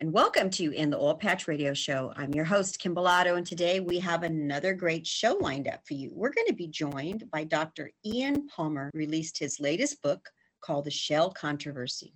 and welcome to In the Oil Patch Radio Show. I'm your host, Kim Bolado, and today we have another great show lined up for you. We're going to be joined by Dr. Ian Palmer, released his latest book called The Shale Controversy.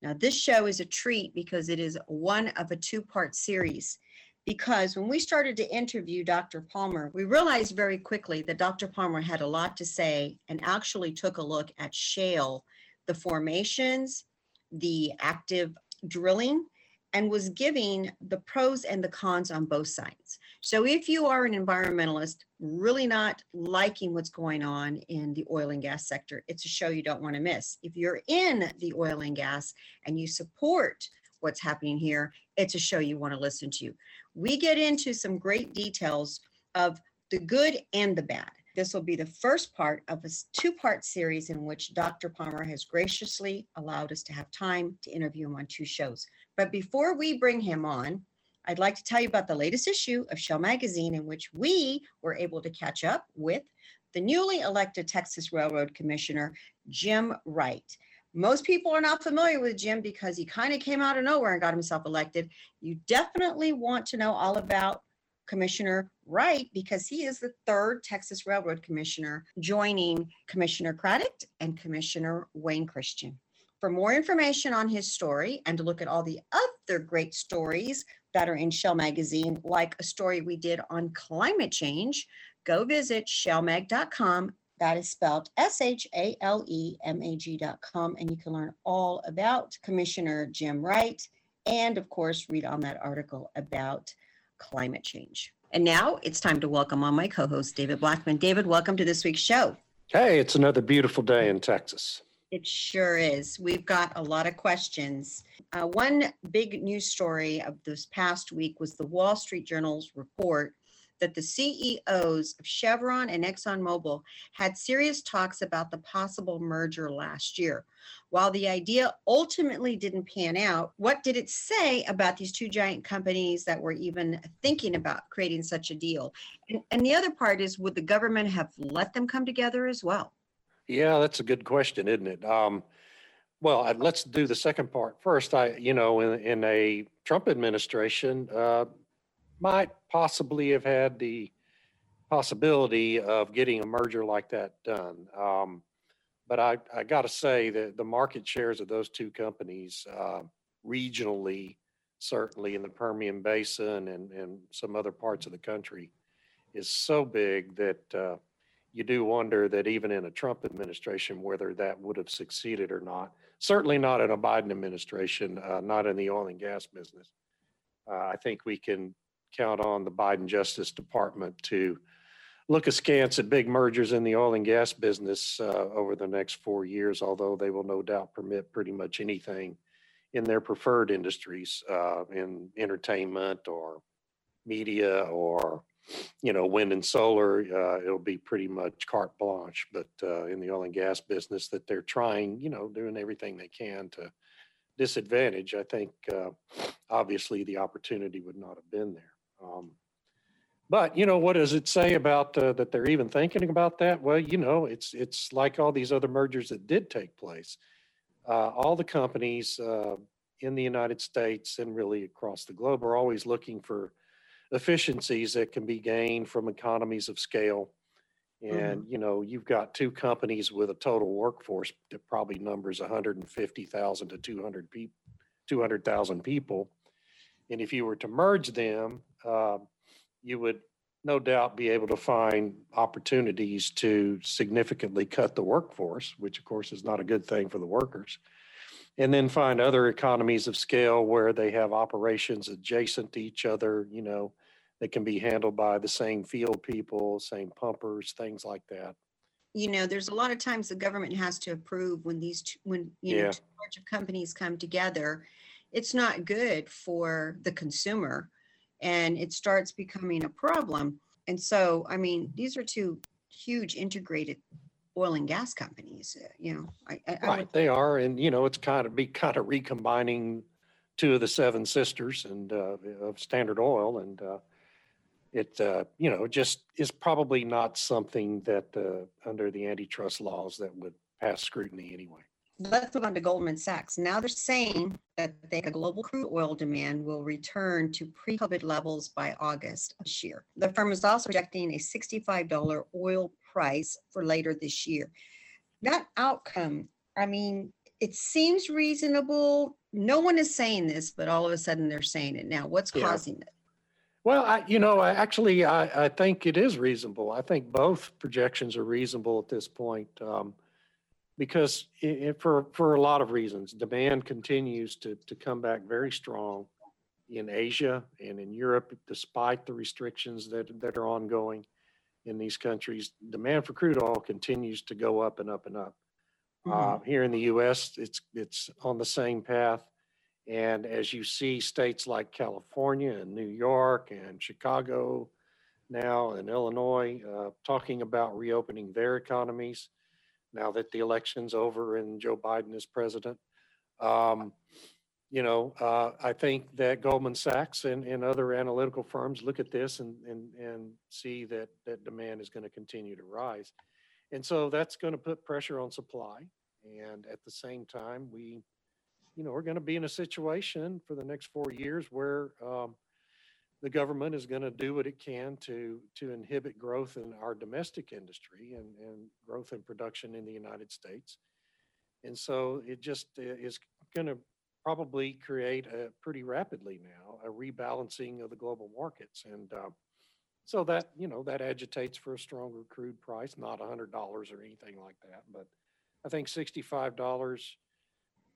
Now, this show is a treat because it is one of a two part series. Because when we started to interview Dr. Palmer, we realized very quickly that Dr. Palmer had a lot to say and actually took a look at shale, the formations, the active drilling, and was giving the pros and the cons on both sides. So if you are an environmentalist really not liking what's going on in the oil and gas sector, it's a show you don't want to miss. If you're in the oil and gas and you support what's happening here, it's a show you want to listen to. We get into some great details of the good and the bad. This will be the first part of a two part series in which Dr. Palmer has graciously allowed us to have time to interview him on two shows. But before we bring him on, I'd like to tell you about the latest issue of Shale Magazine, in which we were able to catch up with the newly elected Texas Railroad Commissioner, Jim Wright. Most people are not familiar with Jim because he kind of came out of nowhere and got himself elected. You definitely want to know all about Commissioner Wright because he is the third Texas Railroad Commissioner, joining Commissioner Craddick and Commissioner Wayne Christian. For more information on his story and to look at all the other great stories that are in Shale Magazine, like a story we did on climate change, go visit shellmag.com. That is spelled S H A L E M A G.com, and you can learn all about Commissioner Jim Wright and, of course, read on that article about climate change. And now it's time to welcome on my co host, David Blackman. David, welcome to this week's show. Hey, it's another beautiful day in Texas. It sure is. We've got a lot of questions. Uh, one big news story of this past week was the Wall Street Journal's report that the CEOs of Chevron and ExxonMobil had serious talks about the possible merger last year. While the idea ultimately didn't pan out, what did it say about these two giant companies that were even thinking about creating such a deal? And, and the other part is would the government have let them come together as well? Yeah, that's a good question, isn't it? Um, well, let's do the second part first. I, you know, in, in a Trump administration, uh, might possibly have had the possibility of getting a merger like that done. Um, but I, I got to say that the market shares of those two companies uh, regionally, certainly in the Permian Basin and, and some other parts of the country, is so big that uh, you do wonder that even in a Trump administration, whether that would have succeeded or not. Certainly not in a Biden administration, uh, not in the oil and gas business. Uh, I think we can count on the Biden Justice Department to look askance at big mergers in the oil and gas business uh, over the next four years, although they will no doubt permit pretty much anything in their preferred industries, uh, in entertainment or media or you know wind and solar. Uh, it'll be pretty much carte blanche. But uh, in the oil and gas business, that they're trying, you know, doing everything they can to disadvantage. I think uh, obviously the opportunity would not have been there. Um, but you know what does it say about uh, that they're even thinking about that? Well, you know, it's it's like all these other mergers that did take place. Uh, all the companies uh, in the United States and really across the globe are always looking for efficiencies that can be gained from economies of scale. And mm-hmm. you know, you've got two companies with a total workforce that probably numbers 150,000 to 200 people, 200,000 people. And if you were to merge them, uh, you would no doubt be able to find opportunities to significantly cut the workforce, which of course is not a good thing for the workers. And then find other economies of scale where they have operations adjacent to each other, you know, that can be handled by the same field people, same pumpers, things like that. You know, there's a lot of times the government has to approve when these, two, when, you know, two large of companies come together. It's not good for the consumer and it starts becoming a problem. And so, I mean, these are two huge integrated oil and gas companies, uh, you know, I, I, I Right, would, they are, and you know, it's kind of be kind of recombining two of the seven sisters and uh, of Standard Oil, and uh, it uh, you know just is probably not something that uh, under the antitrust laws that would pass scrutiny anyway. Let's move on to Goldman Sachs. Now they're saying that the global crude oil demand will return to pre-COVID levels by August of this year. The firm is also projecting a $65 oil price for later this year. That outcome, I mean, it seems reasonable. No one is saying this, but all of a sudden they're saying it now. What's Yeah. causing it? Well, I, you know, I actually, I, I think it is reasonable. I think both projections are reasonable at this point. Um, because i i for, for a lot of reasons, demand continues to, to come back very strong in Asia and in Europe, despite the restrictions that, that are ongoing in these countries. Demand for crude oil continues to go up and up and up. Uh, here in the US, it's, it's on the same path. And as you see states like California and New York and Chicago now and Illinois uh, talking about reopening their economies now that the election's over and Joe Biden is president. Um, you know, uh, I think that Goldman Sachs and, and other analytical firms look at this and, and, and see that, that demand is going to continue to rise. And so that's going to put pressure on supply. And at the same time, we, you know, we're going to be in a situation for the next four years where um, the government is going to do what it can to to inhibit growth in our domestic industry and, and growth in production in the United States. And so it just is going to probably create a pretty rapidly now a rebalancing of the global markets. And uh, so that, you know, that agitates for a stronger crude price, not $100 or anything like that. But I think $65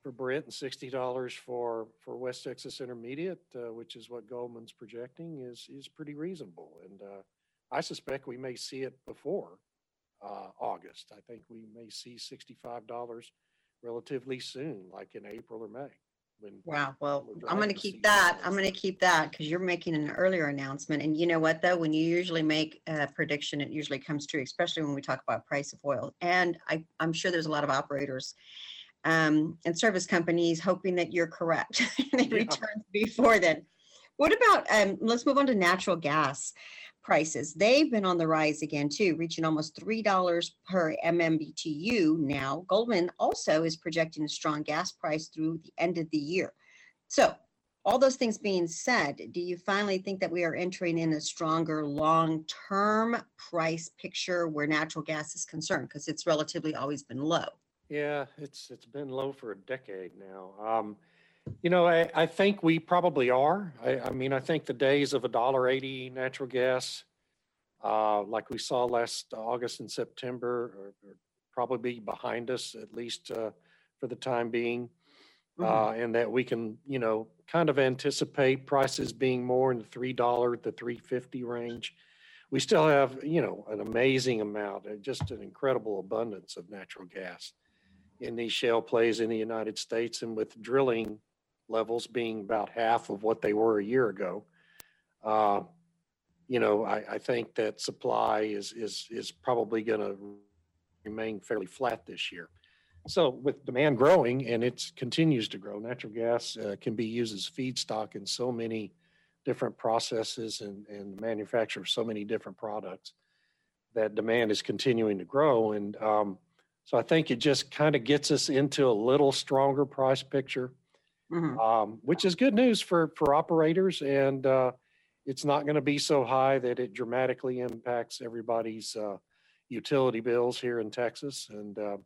for Brent and sixty dollars for for West Texas Intermediate, uh, which is what Goldman's projecting, is is pretty reasonable. And uh, I suspect we may see it before uh, August. I think we may see sixty-five dollars relatively soon, like in April or May. When Wow. Well, We're I'm going to driving keep that. I'm going to keep that because you're making an earlier announcement. And you know what, though? When you usually make a prediction, it usually comes true, especially when we talk about price of oil. And I, I'm sure there's a lot of operators um, and service companies hoping that you're correct. they Yeah. return before then. What about, um, let's move on to natural gas prices. They've been on the rise again, too, reaching almost $3 per MMBTU now. Goldman also is projecting a strong gas price through the end of the year. So, all those things being said, do you finally think that we are entering in a stronger long-term price picture where natural gas is concerned? Because it's relatively always been low. Yeah, it's it's been low for a decade now. Um, you know, I, I think we probably are. I, I mean, I think the days of a dollar eighty natural gas, uh, like we saw last August and September, are, are probably behind us at least uh, for the time being, Mhm. uh, and that we can, you know, kind of anticipate prices being more in the three dollar to three fifty range. We still have, you know, an amazing amount, uh, just an incredible abundance of natural gas in these shale plays in the United States and with drilling levels being about half of what they were a year ago. Uh, you know, I, I think that supply is, is, is probably going to remain fairly flat this year. So with demand growing and it continues to grow, natural gas uh, can be used as feedstock in so many different processes and, and manufacture of so many different products that demand is continuing to grow. And, um, so I think it just kind of gets us into a little stronger price picture, Mhm. um, which is good news for for operators. And uh, it's not going to be so high that it dramatically impacts everybody's uh, utility bills here in Texas. And uh,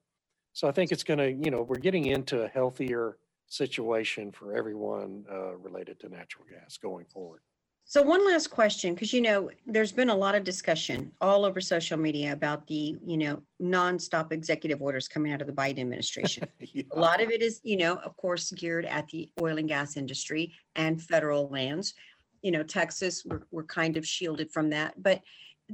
so I think it's going to, you know, we're getting into a healthier situation for everyone uh, related to natural gas going forward. So one last question, because you know, there's been a lot of discussion all over social media about the, you know, nonstop executive orders coming out of the Biden administration. Yeah. A lot of it is, you know, of course, geared at the oil and gas industry and federal lands. You know, Texas, we're, we're kind of shielded from that. But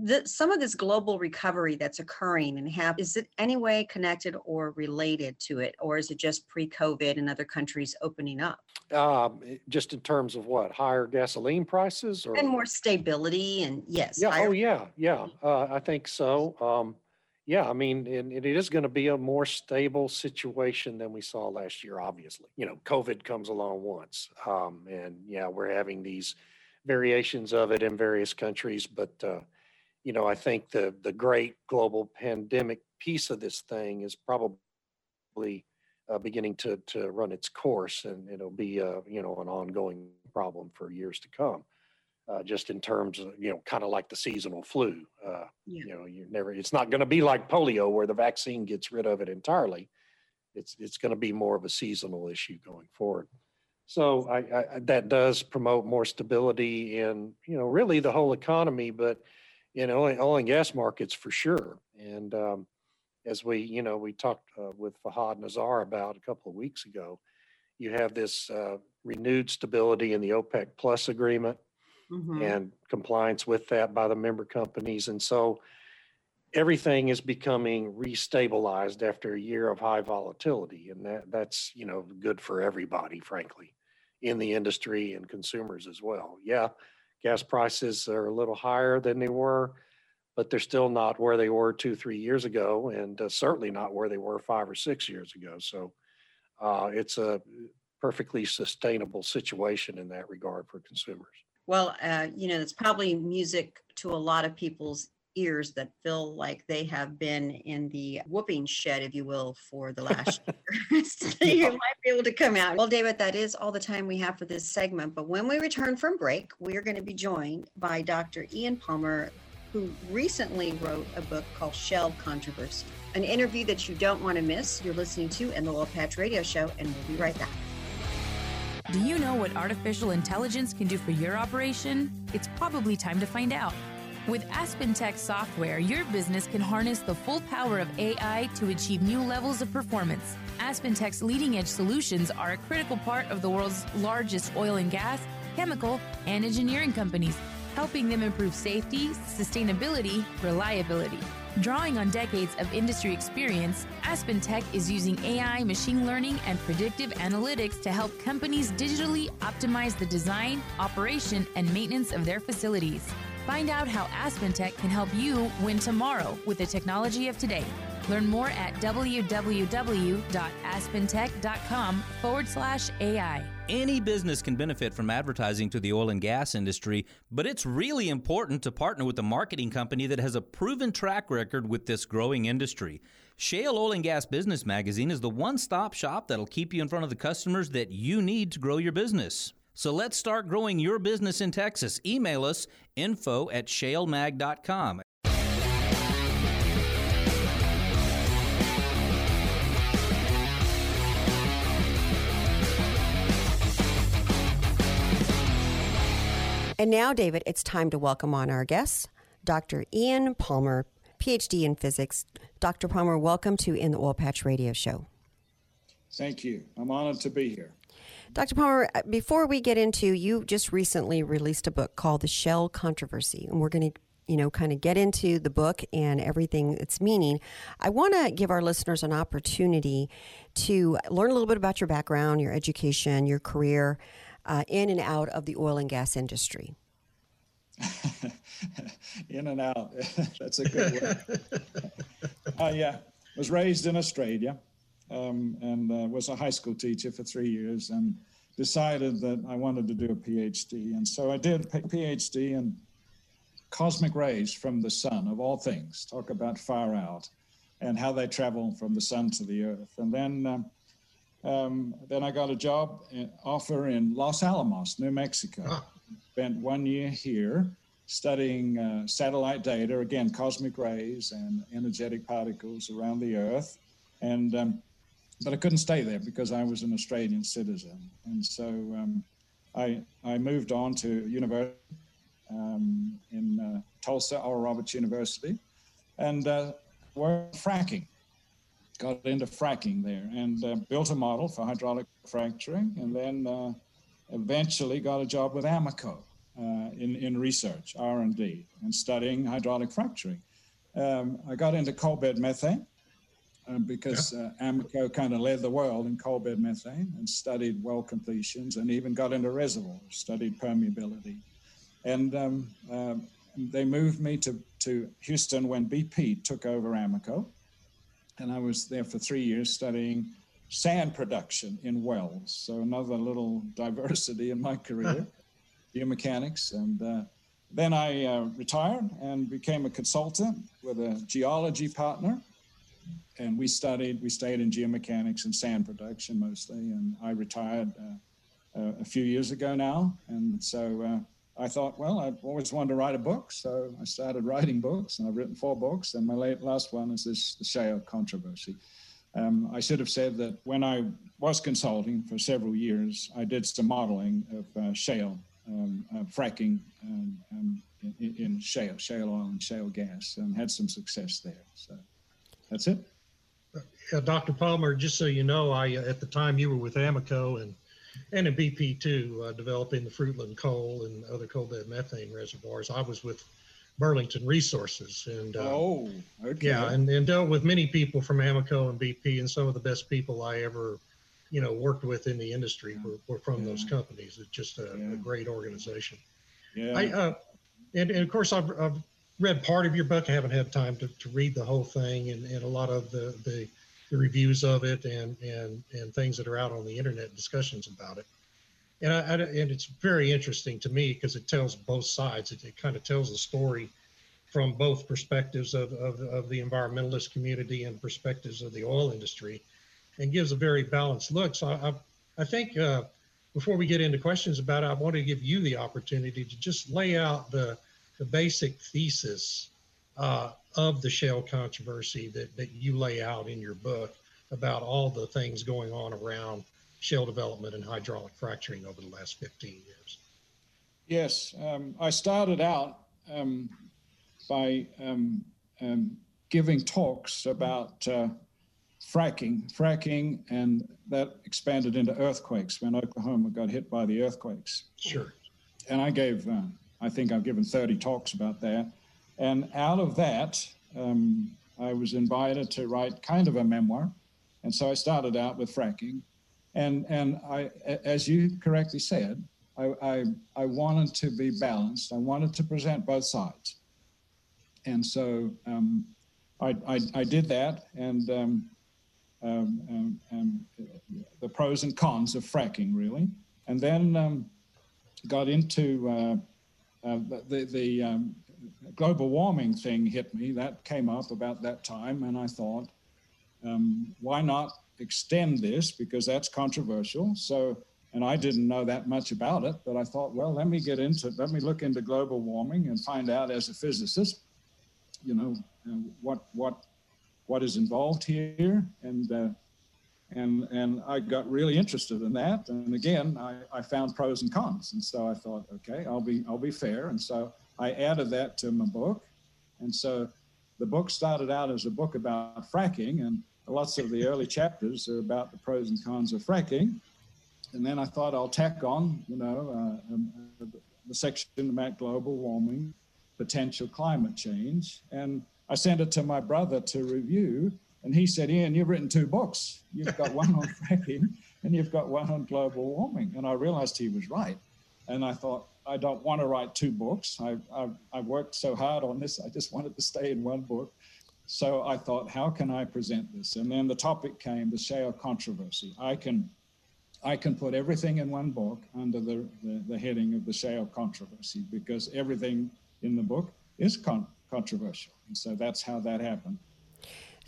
the, some of this global recovery that's occurring and have is it any way connected or related to it, or is it just pre-COVID and other countries opening up? Um, just in terms of what, higher gasoline prices or? And more stability and yes. Yeah, higher- oh, yeah, yeah, uh, I think so. Um, yeah, I mean, and and it is going to be a more stable situation than we saw last year, obviously. You know, COVID comes along once. Um, and yeah, we're having these variations of it in various countries, but, uh, you know, I think the, the great global pandemic piece of this thing is probably uh, beginning to, to run its course and it'll be, uh, you know, an ongoing problem for years to come. Uh, just in terms of, you know, kind of like the seasonal flu. Uh, Yeah. you know, you're never, it's not going to be like polio where the vaccine gets rid of it entirely. It's, it's going to be more of a seasonal issue going forward. So I, I- that does promote more stability in, you know, really the whole economy, but, you know, oil and gas markets for sure. And um, as we, you know, we talked uh, with Fahad Nazar about a couple of weeks ago, you have this uh, renewed stability in the OPEC plus agreement Mhm. and compliance with that by the member companies. And so everything is becoming restabilized after a year of high volatility. And that, that's, you know, good for everybody, frankly, in the industry and consumers as well. Yeah, gas prices are a little higher than they were, but they're still not where they were two, three years ago, and uh, certainly not where they were five or six years ago. So uh, it's a perfectly sustainable situation in that regard for consumers. Well, uh, you know, it's probably music to a lot of people's ears that feel like they have been in the whooping shed, if you will, for the last year. so you might be able to come out. Well, David, that is all the time we have for this segment. But when we return from break, we are going to be joined by Dr. Ian Palmer, who recently wrote a book called Shale Controversy, an interview that you don't want to miss. You're listening to in the Oil Patch Radio Show, and we'll be right back. Do you know what artificial intelligence can do for your operation? It's probably time to find out. With Aspen Tech software, your business can harness the full power of AI to achieve new levels of performance. Aspen Tech's leading edge solutions are a critical part of the world's largest oil and gas, chemical, and engineering companies, helping them improve safety, sustainability, reliability. Drawing on decades of industry experience, Aspen Tech is using AI, machine learning, and predictive analytics to help companies digitally optimize the design, operation, and maintenance of their facilities. Find out how Aspen Tech can help you win tomorrow with the technology of today. Learn more at www.aspentech.com forward slash AI. Any business can benefit from advertising to the oil and gas industry, but it's really important to partner with a marketing company that has a proven track record with this growing industry. Shale Oil and Gas Business Magazine is the one stop shop that'll keep you in front of the customers that you need to grow your business. So let's start growing your business in Texas. Email us info at shalemag.com. And now, David, it's time to welcome on our guests, Dr. Ian Palmer, PhD in physics. Dr. Palmer, welcome to In the Oil Patch Radio Show. Thank you. I'm honored to be here. Dr. Palmer, uh, before we get into, you just recently released a book called The Shale Controversy, and we're going to, you know, kind of get into the book and everything it's meaning. I want to give our listeners an opportunity to learn a little bit about your background, your education, your career uh, in and out of the oil and gas industry. In and out. That's a good word. uh, yeah, was raised in Australia um, and uh, was a high school teacher for three years and decided that I wanted to do a PhD. And so I did a PhD in cosmic rays from the sun, of all things. Talk about far out and how they travel from the sun to the earth. And then um, um, then I got a job uh, offer in Los Alamos, New Mexico. Spent one year here studying uh, satellite data, again, cosmic rays and energetic particles around the Earth. And um, but I couldn't stay there because I was an Australian citizen, and so um, I I moved on to university um, in uh, Tulsa, Oral Roberts University, and uh, worked fracking got into fracking there and uh, built a model for hydraulic fracturing and then uh, eventually got a job with Amoco. uh, in, in research, R&D, and studying hydraulic fracturing. Um, I got into coal bed methane um, because yeah. uh, Amoco kind of led the world in coal bed methane and studied well completions and even got into reservoirs, studied permeability. And um, uh, they moved me to, to Houston when BP took over Amoco. And I was there for three years studying sand production in wells. So another little diversity in my career, geomechanics. And uh, then I uh, retired and became a consultant with a geology partner and we studied, we stayed in geomechanics and sand production mostly. And I retired uh, uh, a few years ago now. And so uh, I thought, well, I've always wanted to write a book. So I started writing books and I've written four books. And my late, last one is this, The Shale Controversy. Um, I should have said that when I was consulting for several years, I did some modeling of uh, shale, um, uh, fracking um, um in, in shale, shale oil and shale gas, and had some success there. So that's it uh, Dr. Palmer, just so you know, I uh, at the time you were with Amoco and and in BP too, uh, developing the Fruitland coal and other coal bed methane reservoirs. I was with Burlington Resources and uh, oh, okay. yeah, and, and dealt with many people from Amoco and BP, and some of the best people I ever, you know, worked with in the industry yeah. were, were, from yeah. those companies. It's just a, yeah. a great organization. Yeah. I, uh, and, and of course I've, I've read part of your book. I haven't had time to, to read the whole thing and, and a lot of the, the, the reviews of it and, and, and things that are out on the internet, discussions about it. And, I, I and it's very interesting to me because it tells both sides. It, it kind of tells the story from both perspectives of, of, of the environmentalist community and perspectives of the oil industry and gives a very balanced look. So I, I think uh, before we get into questions about it, I want to give you the opportunity to just lay out the, the basic thesis uh, of the shale controversy that, that you lay out in your book about all the things going on around shale development and hydraulic fracturing over the last 15 years. Yes, um, I started out um, by um, um giving talks about uh, fracking, fracking, and that expanded into earthquakes when Oklahoma got hit by the earthquakes. Sure. And I gave uh, I think I've given 30 talks about that. And out of that, um, I was invited to write kind of a memoir. And so I started out with fracking. And, and I, as you correctly said, I, I, I wanted to be balanced. I wanted to present both sides. And so um, I, I, I, did that. And um, um, um, um the pros and cons of fracking, really. And then um, got into uh, uh, the the um, global warming thing hit me. That came up about that time, and I thought, um, why not extend this because that's controversial. So, and I didn't know that much about it, but I thought, well, let me get into, it, let me look into global warming and find out as a physicist, you know, uh, what what what is involved here, and uh, and and I got really interested in that. And again, I, I found pros and cons, and so I thought, okay, I'll be I'll be fair, and so I added that to my book, and so the book started out as a book about fracking, and lots of the early chapters are about the pros and cons of fracking, and then I thought I'll tack on, you know, uh, um, the section about global warming, potential climate change, and I sent it to my brother to review and he said, Ian, you've written two books. You've got one on fracking and you've got one on global warming. And I realized he was right. And I thought, I don't want to write two books. I, I, I worked so hard on this. I just wanted to stay in one book. So I thought, how can I present this? And then the topic came, the shale controversy. I can, I can put everything in one book under the, the, the heading of the shale controversy because everything in the book is con- controversial. And so that's how that happened.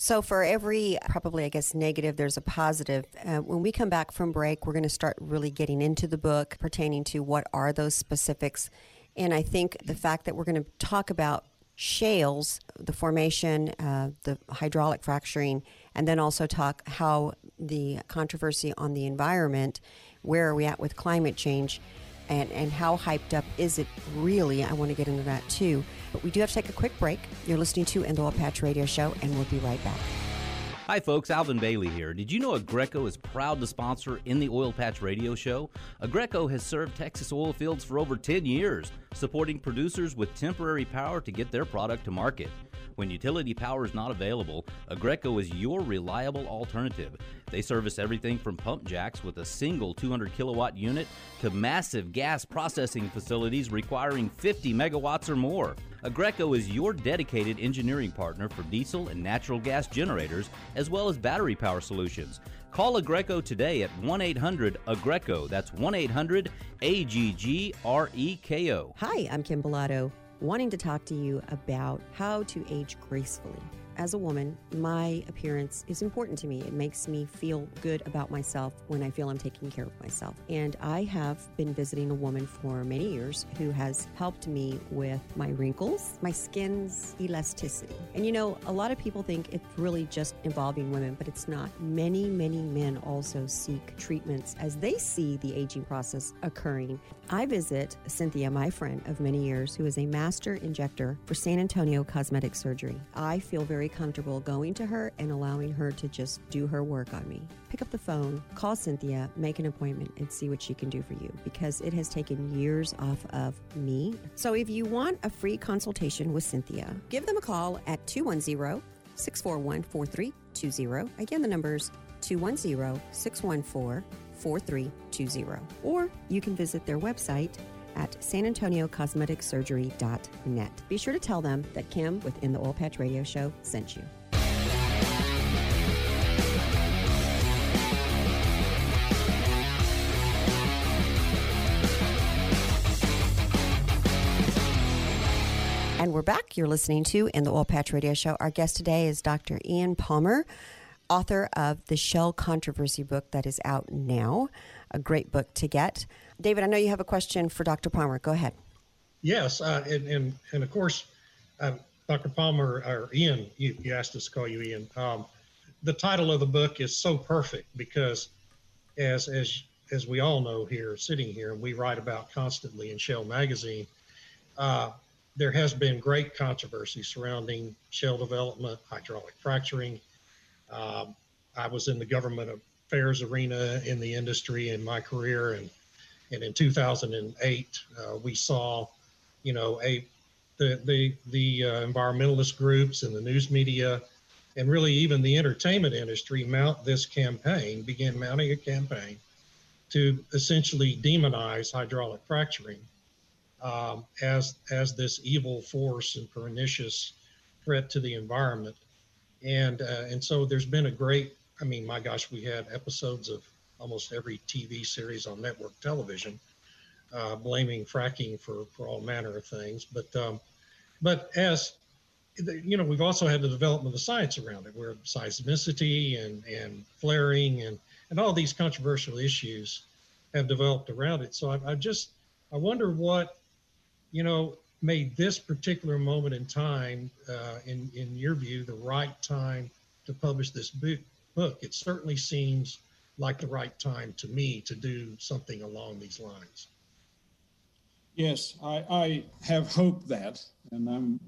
So, for every probably, I guess, negative, there's a positive. Uh, when we come back from break, we're going to start really getting into the book pertaining to what are those specifics. And I think the fact that we're going to talk about shales, the formation, uh, the hydraulic fracturing, and then also talk how the controversy on the environment, where are we at with climate change, and, and how hyped up is it really? I want to get into that too. But we do have to take a quick break. You're listening to In the Oil Patch Radio Show, and we'll be right back. Hi, folks. Alvin Bailey here. Did you know Aggreko is proud to sponsor In the Oil Patch radio show? Aggreko has served Texas oil fields for over 10 years, supporting producers with temporary power to get their product to market. When utility power is not available, Aggreko is your reliable alternative. They service everything from pump jacks with a single 200 kilowatt unit to massive gas processing facilities requiring 50 megawatts or more. Aggreko is your dedicated engineering partner for diesel and natural gas generators, as well as battery power solutions. Call Aggreko today at 1 800 Aggreko. That's 1 800 A G G R E K O. Hi, I'm Kim Bolado, wanting to talk to you about how to age gracefully as a woman, my appearance is important to me. It makes me feel good about myself when I feel I'm taking care of myself. And I have been visiting a woman for many years who has helped me with my wrinkles, my skin's elasticity. And you know, a lot of people think it's really just involving women, but it's not. Many, many men also seek treatments as they see the aging process occurring. I visit Cynthia, my friend of many years, who is a master injector for San Antonio Cosmetic Surgery. I feel very comfortable going to her and allowing her to just do her work on me. Pick up the phone, call Cynthia, make an appointment, and see what she can do for you because it has taken years off of me. So if you want a free consultation with Cynthia, give them a call at 210 641 4320. Again, the number's 210 614 4320. Or you can visit their website at sanantoniocosmeticsurgery.net. Be sure to tell them that Kim within the Oil Patch Radio Show sent you. And we're back. You're listening to In the Oil Patch Radio Show. Our guest today is Dr. Ian Palmer, author of the Shale Controversy book that is out now. A great book to get. David, I know you have a question for Dr. Palmer. Go ahead. Yes, uh, and, and and of course, uh, Dr. Palmer or Ian, you, you asked us to call you Ian. Um, the title of the book is so perfect because, as as as we all know here, sitting here, and we write about constantly in Shale magazine, uh, there has been great controversy surrounding shale development, hydraulic fracturing. Um, I was in the government affairs arena in the industry in my career, and and in 2008 uh, we saw, you know, a the the the uh, environmentalist groups and the news media, and really even the entertainment industry mount this campaign, began mounting a campaign to essentially demonize hydraulic fracturing um, as as this evil force and pernicious threat to the environment, and uh, and so there's been a great. I mean, my gosh, we had episodes of almost every TV series on network television, uh, blaming fracking for, for all manner of things. But um, but as you know, we've also had the development of the science around it, where seismicity and and flaring and and all these controversial issues have developed around it. So I, I just I wonder what you know made this particular moment in time, uh, in in your view, the right time to publish this book. Book. It certainly seems like the right time to me to do something along these lines. Yes, I, I have hoped that, and I'm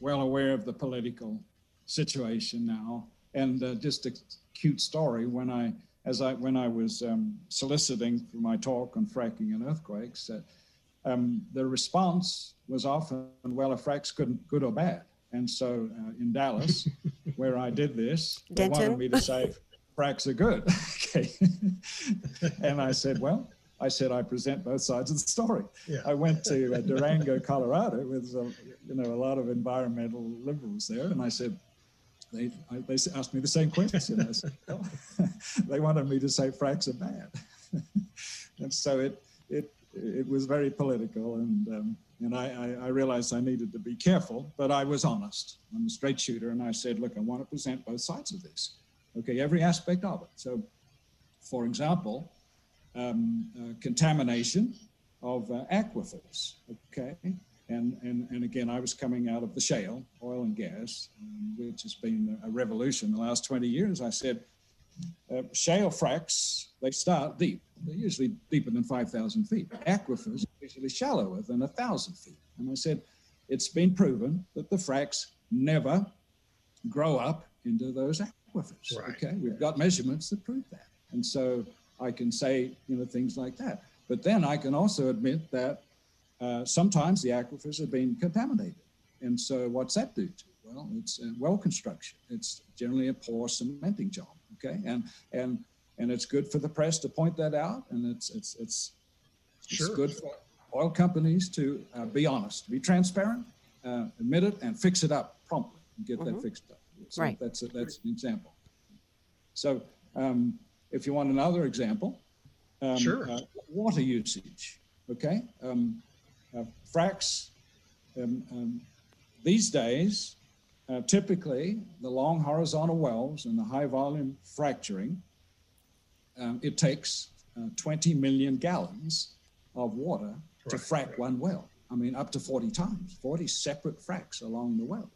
well aware of the political situation now. And uh, just a cute story when I, as I, when I was um, soliciting for my talk on fracking and earthquakes, uh, um, the response was often, well, if frack's good, good or bad. And so uh, in Dallas, where I did this, they Denton? wanted me to say, fracks are good. okay. and I said, well, I said I present both sides of the story. Yeah. I went to uh, Durango, Colorado, with uh, you know a lot of environmental liberals there, and I said they I, they asked me the same question. I said, well, they wanted me to say fracks are bad, and so it it it was very political, and um, and I, I I realized I needed to be careful, but I was honest. I'm a straight shooter, and I said, look, I want to present both sides of this okay, every aspect of it. So, for example, um, uh, contamination of uh, aquifers, okay? And, and, and again, I was coming out of the shale, oil and gas, um, which has been a revolution the last 20 years. I said, uh, shale fracks, they start deep. They're usually deeper than 5,000 feet. Aquifers are usually shallower than 1,000 feet. And I said, it's been proven that the fracks never grow up into those aquifers. Right. Okay, we've got measurements that prove that, and so I can say you know things like that. But then I can also admit that uh, sometimes the aquifers have been contaminated, and so what's that do to? Well, it's uh, well construction. It's generally a poor cementing job. Okay, and and and it's good for the press to point that out, and it's it's it's it's Sure. good for oil companies to uh, be honest, be transparent, uh, admit it, and fix it up promptly and get that fixed up. So Right. That's a, that's an example. So um, if you want another example, um, Sure. uh, water usage. Okay, um, uh, fracks. Um, um, these days, uh, typically the long horizontal wells and the high volume fracturing, um, it takes uh, 20 million gallons of water to Right, frack one well. I mean, up to 40 times, 40 separate fracks along the well.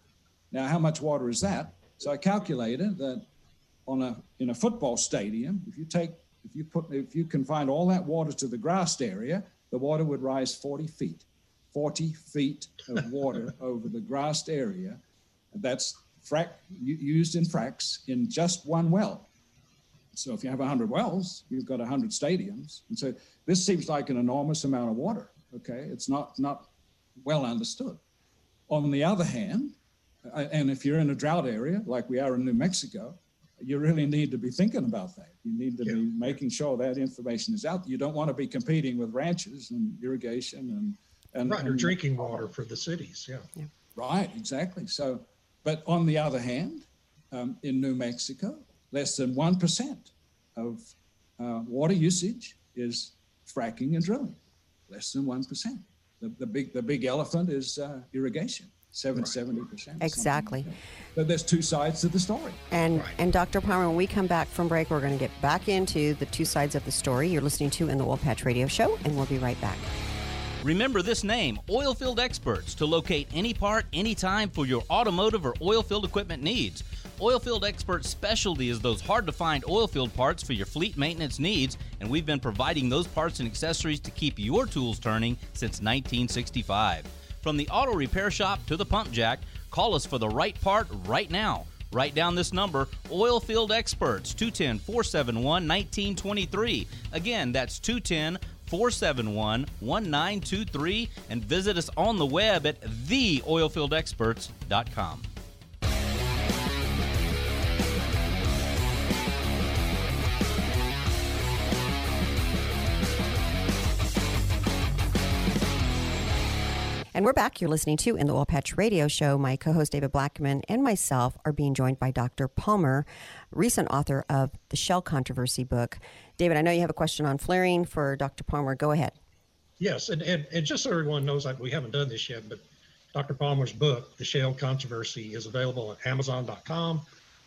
Now, how much water is that? So I calculated that on a in a football stadium, if you take if you put if you confine all that water to the grassed area, the water would rise 40 feet. 40 feet of water over the grassed area. That's frac used in fracks in just one well. So if you have 100 wells, you've got 100 stadiums. And so this seems like an enormous amount of water. Okay, it's not not well understood. On the other hand, and if you're in a drought area like we are in New Mexico, you really need to be thinking about that. You need to be making sure that information is out. You don't want to be competing with ranches and irrigation and and, Right, or drinking water for the cities, yeah. Right, exactly. So, but on the other hand, um, in New Mexico, less than 1% of uh, water usage is fracking and drilling. Less than 1%. The, the, big, the big elephant is uh, irrigation, seven, 70%. something like Exactly. that. But there's two sides to the story. And Right. and Dr. Palmer, when we come back from break, we're going to get back into the two sides of the story you're listening to in the Oil Patch Radio Show, and we'll be right back. Remember this name, Oilfield Experts, to locate any part, anytime for your automotive or oilfield equipment needs. Oilfield Experts' specialty is those hard to find oilfield parts for your fleet maintenance needs, and we've been providing those parts and accessories to keep your tools turning since 1965. From the auto repair shop to the pump jack, call us for the right part right now. Write down this number Oilfield Experts, 210 471 1923. Again, that's 210 471 1923. And visit us on the web at theoilfieldexperts.com. And we're back. You're listening to In the Oil Patch Radio Show. My co host David Blackman and myself are being joined by Dr. Palmer, recent author of the Shale Controversy book. David, I know you have a question on flaring for Dr. Palmer. Go ahead. Yes, and, and, and just so everyone knows, like we haven't done this yet, but Dr. Palmer's book, The Shale Controversy, is available at Amazon.com,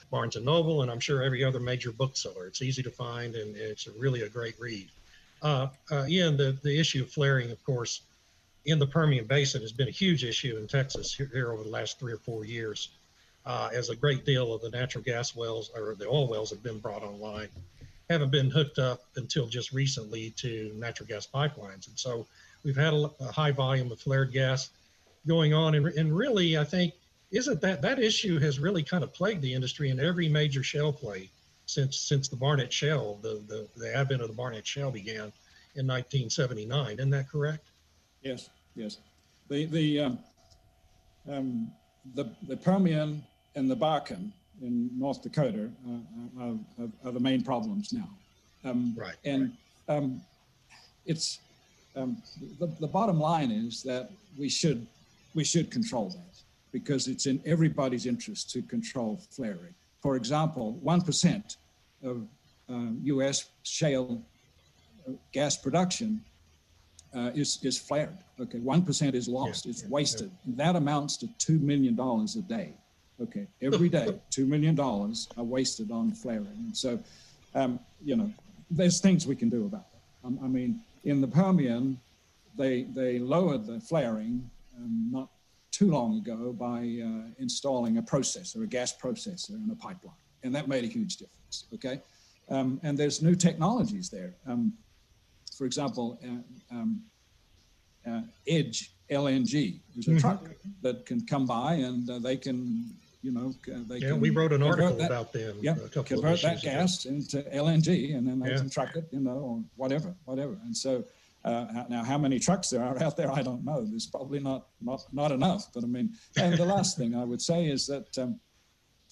Barnes and Noble, and I'm sure every other major bookseller. It's easy to find, and it's really a great read. Uh, uh, Ian, the, the issue of flaring, of course, in the Permian Basin has been a huge issue in Texas here, here over the last three or four years, uh, as a great deal of the natural gas wells or the oil wells have been brought online haven't been hooked up until just recently to natural gas pipelines. And so we've had a, a high volume of flared gas going on. And, and really, I think, isn't that that issue has really kind of plagued the industry in every major shale play since since the Barnett Shale, the, the, the advent of the Barnett Shale began in 1979. Isn't that correct? Yes, yes. The the um, um, the the Permian and the Bakken in North Dakota uh, are, are, are the main problems now. Um, Right, And um, it's um, the the bottom line is that we should we should control that because it's in everybody's interest to control flaring. For example, one percent of um, U.S. shale uh, gas production uh, is is flared. Okay, one percent is lost. Yeah, it's yeah, wasted. That amounts to two million dollars a day. Okay, every day, two million dollars are wasted on flaring. And so, um, you know, there's things we can do about that. Um, I mean, in the Permian, they they lowered the flaring um, not too long ago by uh, installing a processor, a gas processor, in a pipeline, and that made a huge difference. Okay, um, and there's new technologies there. For example, uh, um, uh, Edge LNG is a truck that can come by and uh, they can you know, they yeah, can we wrote an article that, about them. Yeah, convert that gas ago. into LNG, and then they yeah. can truck it, you know, or whatever, whatever. And so uh, now, how many trucks there are out there, I don't know. There's probably not not not enough. But I mean, and the last thing I would say is that um,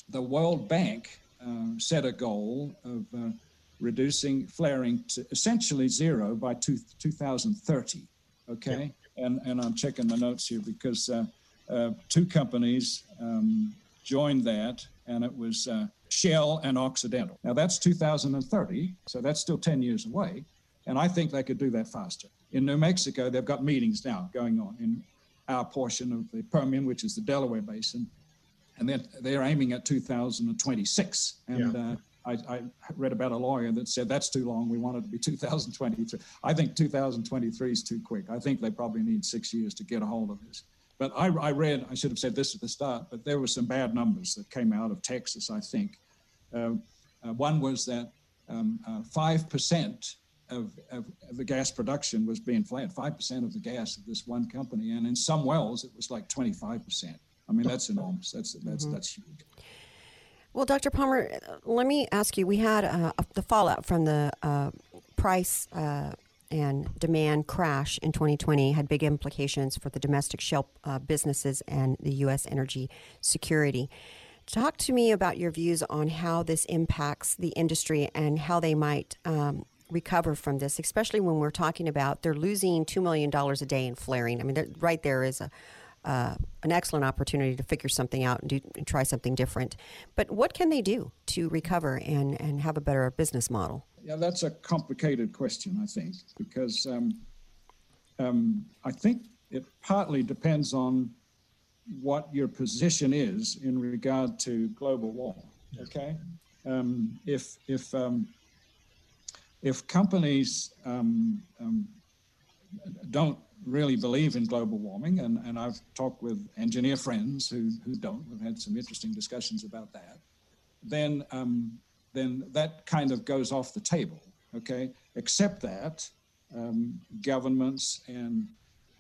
the World Bank uh, set a goal of uh, reducing flaring to essentially zero by two, 2030. Okay, yeah. and and I'm checking my notes here because uh, uh, two companies um, joined that, and it was uh, Shell and Occidental. Now that's 2030, so that's still 10 years away, and I think they could do that faster. In New Mexico, they've got meetings now going on in our portion of the Permian, which is the Delaware Basin, and they're, they're aiming at 2026. And yeah. I, I, read about a lawyer that said that's too long. We want it to be 2023. I think 2023 is too quick. I think they probably need six years to get a hold of this. But I, I read, I should have said this at the start, but there were some bad numbers that came out of Texas, I think. Uh, uh, one was that um, uh, 5% of, of, of, the gas production was being flared, 5% of the gas of this one company. And in some wells, it was like 25%. I mean, that's enormous. That's, that's, mm-hmm. that's huge. Well, Dr. Palmer, let me ask you. We had uh, the fallout from the uh, price uh, and demand crash in 2020 had big implications for the domestic shale uh, businesses and the U.S. energy security. Talk to me about your views on how this impacts the industry and how they might um, recover from this, especially when we're talking about they're losing $2 million a day in flaring. I mean, right there is a uh, an excellent opportunity to figure something out and, do, and try something different. But what can they do to recover and, and have a better business model? Yeah, that's a complicated question, I think, because um, um, I think it partly depends on what your position is in regard to global warming. Okay, um, if if um, if companies um, um, don't really believe in global warming, and, and I've talked with engineer friends who, who don't. We've had some interesting discussions about that. Then, um, then that kind of goes off the table, okay? Except that um, governments and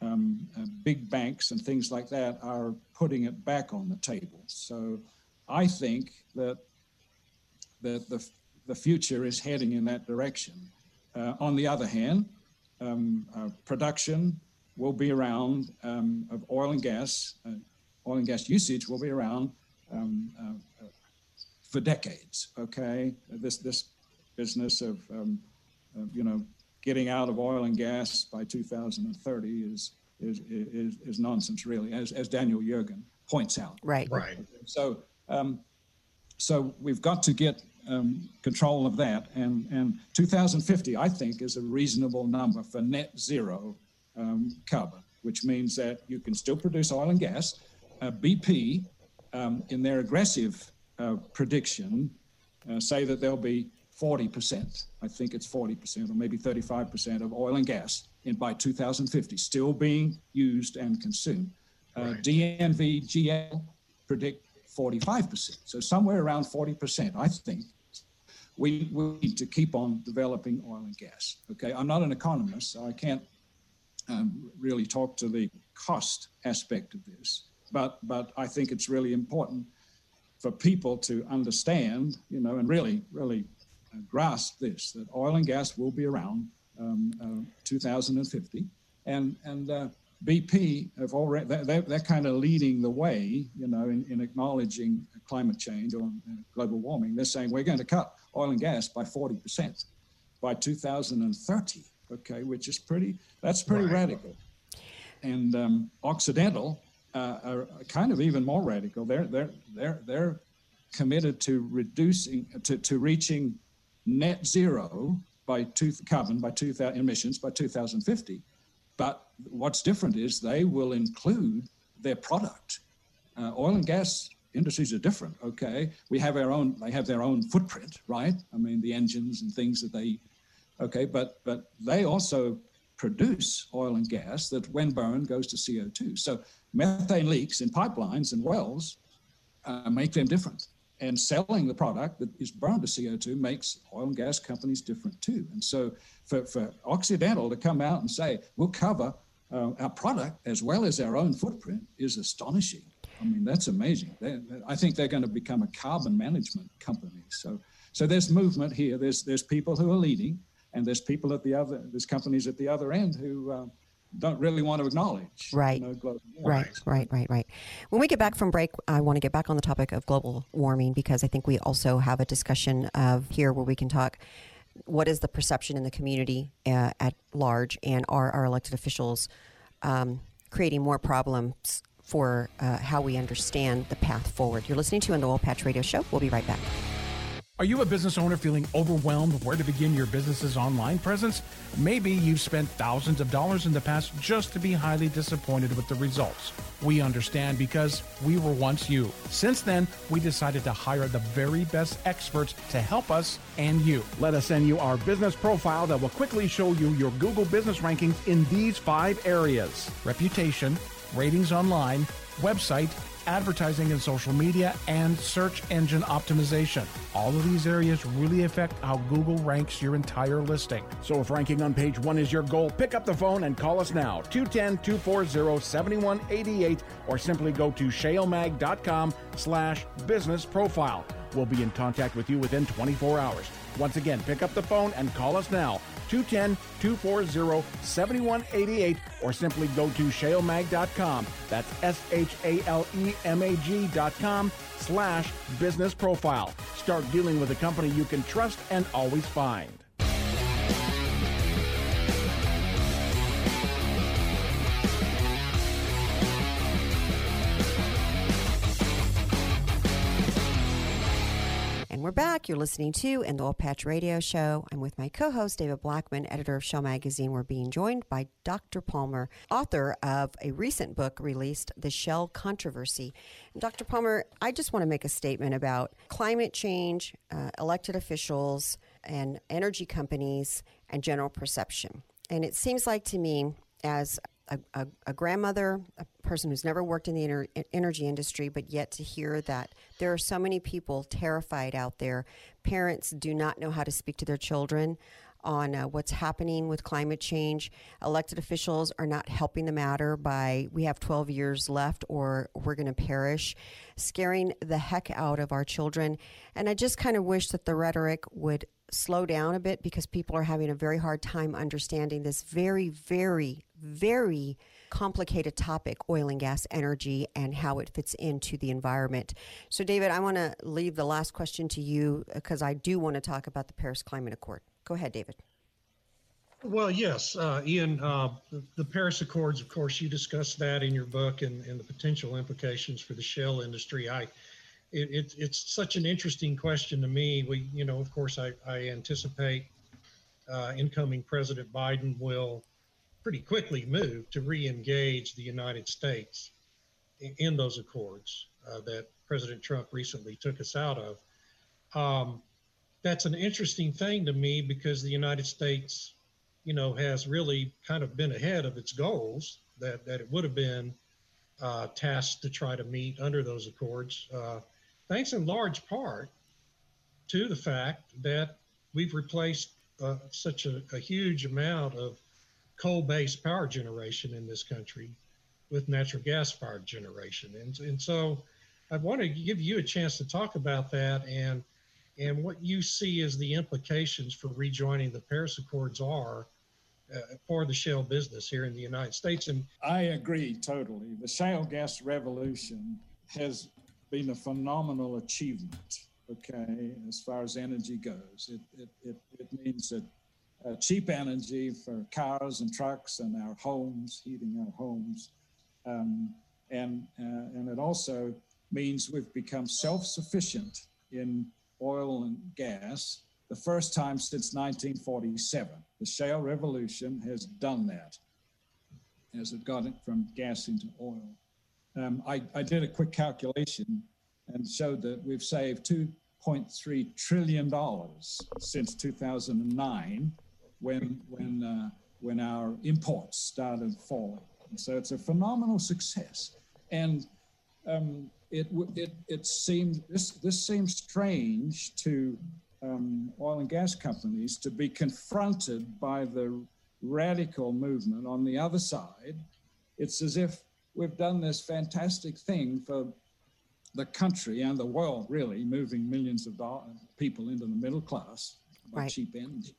um, uh, big banks and things like that are putting it back on the table. So I think that that the, the future is heading in that direction. Uh, on the other hand, um, uh, production will be around um, of oil and gas, uh, oil and gas usage will be around um, uh, for decades. Okay, this this business of, um, of, you know getting out of oil and gas by 2030 is is is, is nonsense, really, as as Daniel Yergin points out. Right. Right. So um, so we've got to get um, control of that. And, and 2050, I think, is a reasonable number for net zero um, carbon, which means that you can still produce oil and gas. Uh, BP, um, in their aggressive uh, prediction, uh, say that there'll be 40%, I think it's 40% or maybe 35% of oil and gas in by 2050 still being used and consumed. Uh, right. DNV GL predict 45%. So somewhere around 40%, I think, we, we need to keep on developing oil and gas. Okay, I'm not an economist, so I can't um, really talk to the cost aspect of this. But but I think it's really important for people to understand, you know, and really really uh, grasp this that oil and gas will be around um, uh, 2050, and and uh, BP have already they're, they're kind of leading the way, you know, in, in acknowledging climate change or uh, global warming. They're saying we're going to cut oil and gas by 40 percent by 2030 okay, which is pretty, that's pretty right. radical. And um, Occidental uh, are kind of even more radical. They're, they're, they're, they're committed to reducing, to, to reaching net zero by two, carbon by 2000 emissions by 2050. But what's different is they will include their product. Uh, oil and gas industries are different. Okay, we have our own. They have their own footprint, right? I mean, the engines and things that they Okay, but but they also produce oil and gas that, when burned, goes to CO2. So methane leaks in pipelines and wells uh, make them different. And selling the product that is burned to CO2 makes oil and gas companies different too. And so for, for Occidental to come out and say, we'll cover uh, our product as well as our own footprint is astonishing. I mean, that's amazing. They, I think they're going to become a carbon management company. So, so there's movement here. There's there's people who are leading, and there's people at the other. There's companies at the other end who. Uh, don't really want to acknowledge. Right. You know, right, right, right, right. When we get back from break, I want to get back on the topic of global warming because I think we also have a discussion of here where we can talk what is the perception in the community uh, at large, and are our elected officials um, creating more problems for uh, how we understand the path forward? You're listening to the Oil Patch Radio Show. We'll be right back. Are you a business owner feeling overwhelmed where to begin your business's online presence? Maybe you've spent thousands of dollars in the past just to be highly disappointed with the results. We understand because we were once you. Since then, we decided to hire the very best experts to help us and you. Let us send you our business profile that will quickly show you your Google business rankings in these five areas reputation, ratings online, website, advertising and social media, and search engine optimization. All of these areas really affect how Google ranks your entire listing. So if ranking on page one is your goal, pick up the phone and call us now, 210 240 7188, or simply go to shalemag.com slash business profile. We'll be in contact with you within 24 hours. Once again, pick up the phone and call us now, 210 240 7188 or simply go to shalemag.com. That's S H A L E M A G.com slash business profile. Start dealing with a company you can trust and always find. We're back. You're listening to In the Oil Patch Radio Show. I'm with my co host, David Blackman, editor of Shale Magazine. We're being joined by Dr. Palmer, author of a recent book released, The Shale Controversy. And Dr. Palmer, I just want to make a statement about climate change, uh, elected officials, and energy companies, and general perception. And it seems like to me, as a, a, a, grandmother, a person who's never worked in the energy industry, but yet to hear that there are so many people terrified out there. Parents do not know how to speak to their children on uh, what's happening with climate change. Elected officials are not helping the matter by we have 12 years left or we're going to perish, scaring the heck out of our children. And I just kind of wish that the rhetoric would slow down a bit because people are having a very hard time understanding this very, very, very complicated topic oil and gas energy and how it fits into the environment. So, David, I want to leave the last question to you because I do want to talk about the Paris Climate Accord. Go ahead, David. Well, yes, uh, Ian, uh, the, Paris Accords, of course, you discussed that in your book and, and the potential implications for the shale industry. I it, it, it's such an interesting question to me. We, you know, of course, I, I anticipate uh, incoming President Biden will pretty quickly move to re-engage the United States in, in those accords uh, that President Trump recently took us out of. Um, that's an interesting thing to me because the United States, you know, has really kind of been ahead of its goals that, that it would have been uh, tasked to try to meet under those accords. Uh, thanks in large part to the fact that we've replaced uh, such a, a, huge amount of coal based power generation in this country with natural gas fired generation. And, and so I want to give you a chance to talk about that and and what you see as the implications for rejoining the Paris Accords are uh, for the shale business here in the United States. And I agree totally. The shale gas revolution has been a phenomenal achievement, okay, as far as energy goes. It, it, it, it means that uh, cheap energy for cars and trucks and our homes, heating our homes. Um, and, uh, and it also means we've become self sufficient in oil and gas the first time since 1947. The shale revolution has done that as it got it from gas into oil. Um, I, I did a quick calculation and showed that we've saved $2.3 trillion since 2009 when, when, uh, when our imports started falling. And so it's a phenomenal success. And um, it, it, it seemed, this, this seems strange to um, oil and gas companies to be confronted by the radical movement on the other side. It's as if we've done this fantastic thing for the country and the world, really, moving millions of people into the middle class by right. cheap energy.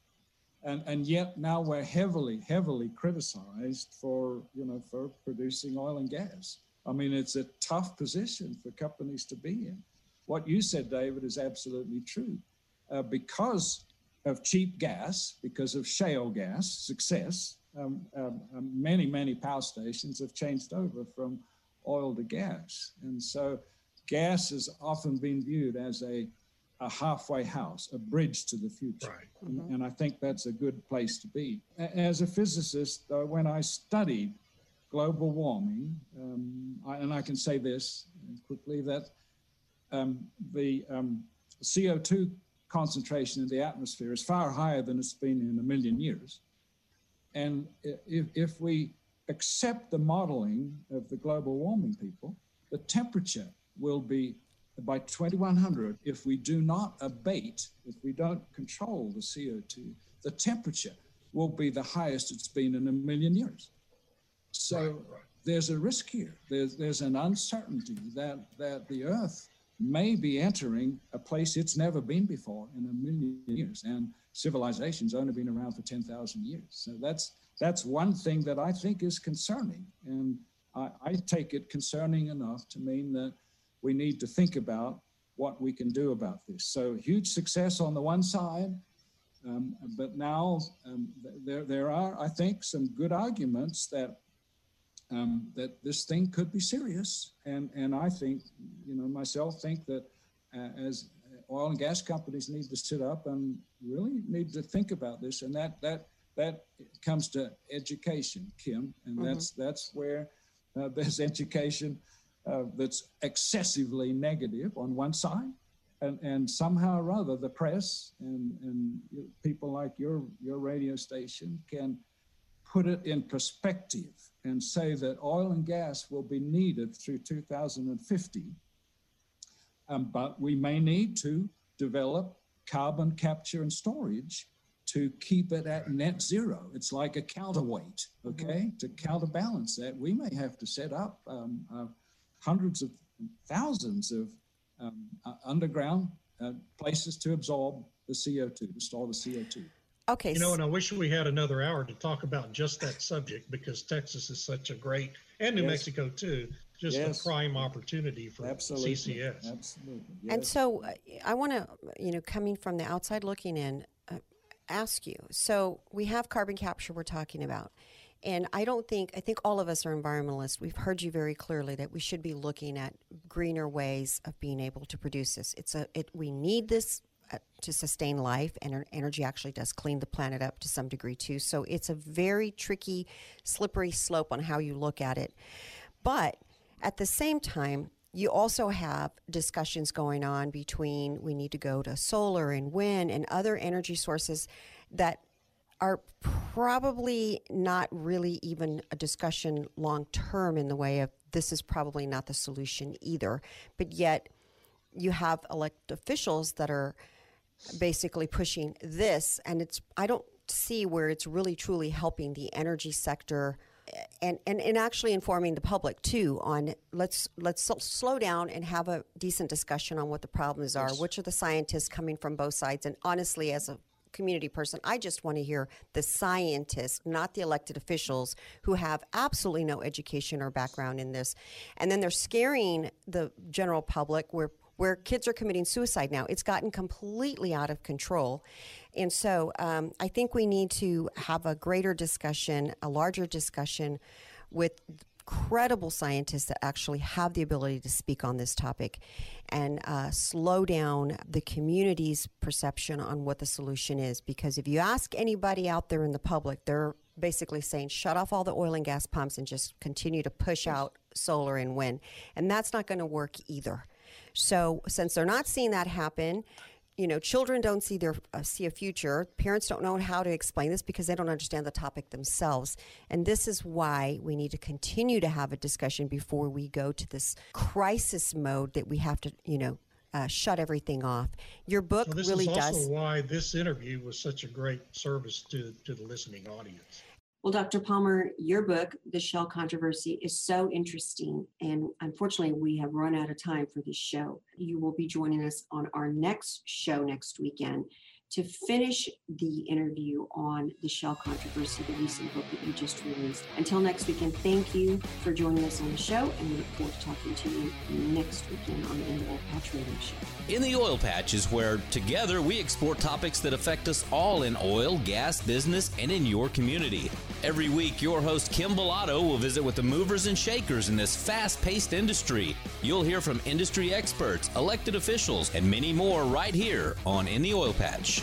And, and yet now we're heavily, heavily criticized for, you know, for producing oil and gas. I mean, it's a tough position for companies to be in. What you said, David, is absolutely true. Uh, because of cheap gas, because of shale gas success, um, um, um, many, many power stations have changed over from oil to gas. And so gas has often been viewed as a, a halfway house, a bridge to the future. Right. And, mm-hmm. and, I think that's a good place to be. As a physicist, uh, when I studied global warming, um, I, and I can say this quickly that um, the um, CO2 concentration in the atmosphere is far higher than it's been in a million years. And if, if we accept the modeling of the global warming people, the temperature will be by 2100 if we do not abate, if we don't control the CO2, the temperature will be the highest it's been in a million years. So right, right. there's a risk here. There's, there's an uncertainty that, that the Earth may be entering a place it's never been before in a million years. And civilization's only been around for 10,000 years. So that's, that's one thing that I think is concerning. And I, I take it concerning enough to mean that we need to think about what we can do about this. So huge success on the one side, um, but now um, there, there are, I think, some good arguments that um, that this thing could be serious. And, and I think, you know, myself think that uh, as oil and gas companies need to sit up and really need to think about this. And that, that, that comes to education, Kim. And mm-hmm. that's, that's where uh, there's education uh, that's excessively negative on one side. And, and somehow or other, the press and, and people like your, your radio station can put it in perspective and say that oil and gas will be needed through 2050. Um, but we may need to develop carbon capture and storage to keep it at net zero. It's like a counterweight, okay? Mm-hmm. To counterbalance that, we may have to set up um, uh, hundreds of thousands of um, uh, underground uh, places to absorb the CO2, to store the CO2. Okay. You know, and I wish we had another hour to talk about just that subject because Texas is such a great, and New yes. Mexico too, just yes. a prime opportunity for Absolutely. CCS. Absolutely. Yes. And so uh, I want to, you know, coming from the outside looking in, uh, ask you. So we have carbon capture we're talking about. And I don't think, I think all of us are environmentalists. We've heard you very clearly that we should be looking at greener ways of being able to produce this. It's a, it, we need this uh, to sustain life, and energy actually does clean the planet up to some degree too. So it's a very tricky, slippery slope on how you look at it. But at the same time, you also have discussions going on between we need to go to solar and wind and other energy sources that are probably not really even a discussion long term in the way of this is probably not the solution either. But yet, you have elected officials that are basically pushing this, and it's I don't see where it's really truly helping the energy sector. And, and, and actually informing the public too on let's let's slow down and have a decent discussion on what the problems are yes. which are the scientists coming from both sides and honestly as a community person. I just want to hear the scientists, not the elected officials who have absolutely no education or background in this. And then they're scaring the general public where where kids are committing suicide now. It's gotten completely out of control. And so um, I think we need to have a greater discussion, a larger discussion with credible scientists that actually have the ability to speak on this topic and uh, slow down the community's perception on what the solution is. Because if you ask anybody out there in the public, they're basically saying shut off all the oil and gas pumps and just continue to push out solar and wind. And that's not going to work either. So since they're not seeing that happen, you know, children don't see their uh, see a future. Parents don't know how to explain this because they don't understand the topic themselves. And this is why we need to continue to have a discussion before we go to this crisis mode that we have to, you know, uh, shut everything off. Your book really does. This is also why this interview was such a great service to to the listening audience. Well, Dr. Palmer, your book, The Shale Controversy, is so interesting. And unfortunately, we have run out of time for this show. You will be joining us on our next show next weekend to finish the interview on the Shale controversy, the recent book that you just released. Until next weekend, thank you for joining us on the show, and we look forward to talking to you next weekend on the In the Oil Patch Radio Show. In the Oil Patch is where together we explore topics that affect us all in oil, gas, business, and in your community. Every week, your host Kim Bolado will visit with the movers and shakers in this fast paced industry. You'll hear from industry experts, elected officials, and many more right here on In the Oil Patch.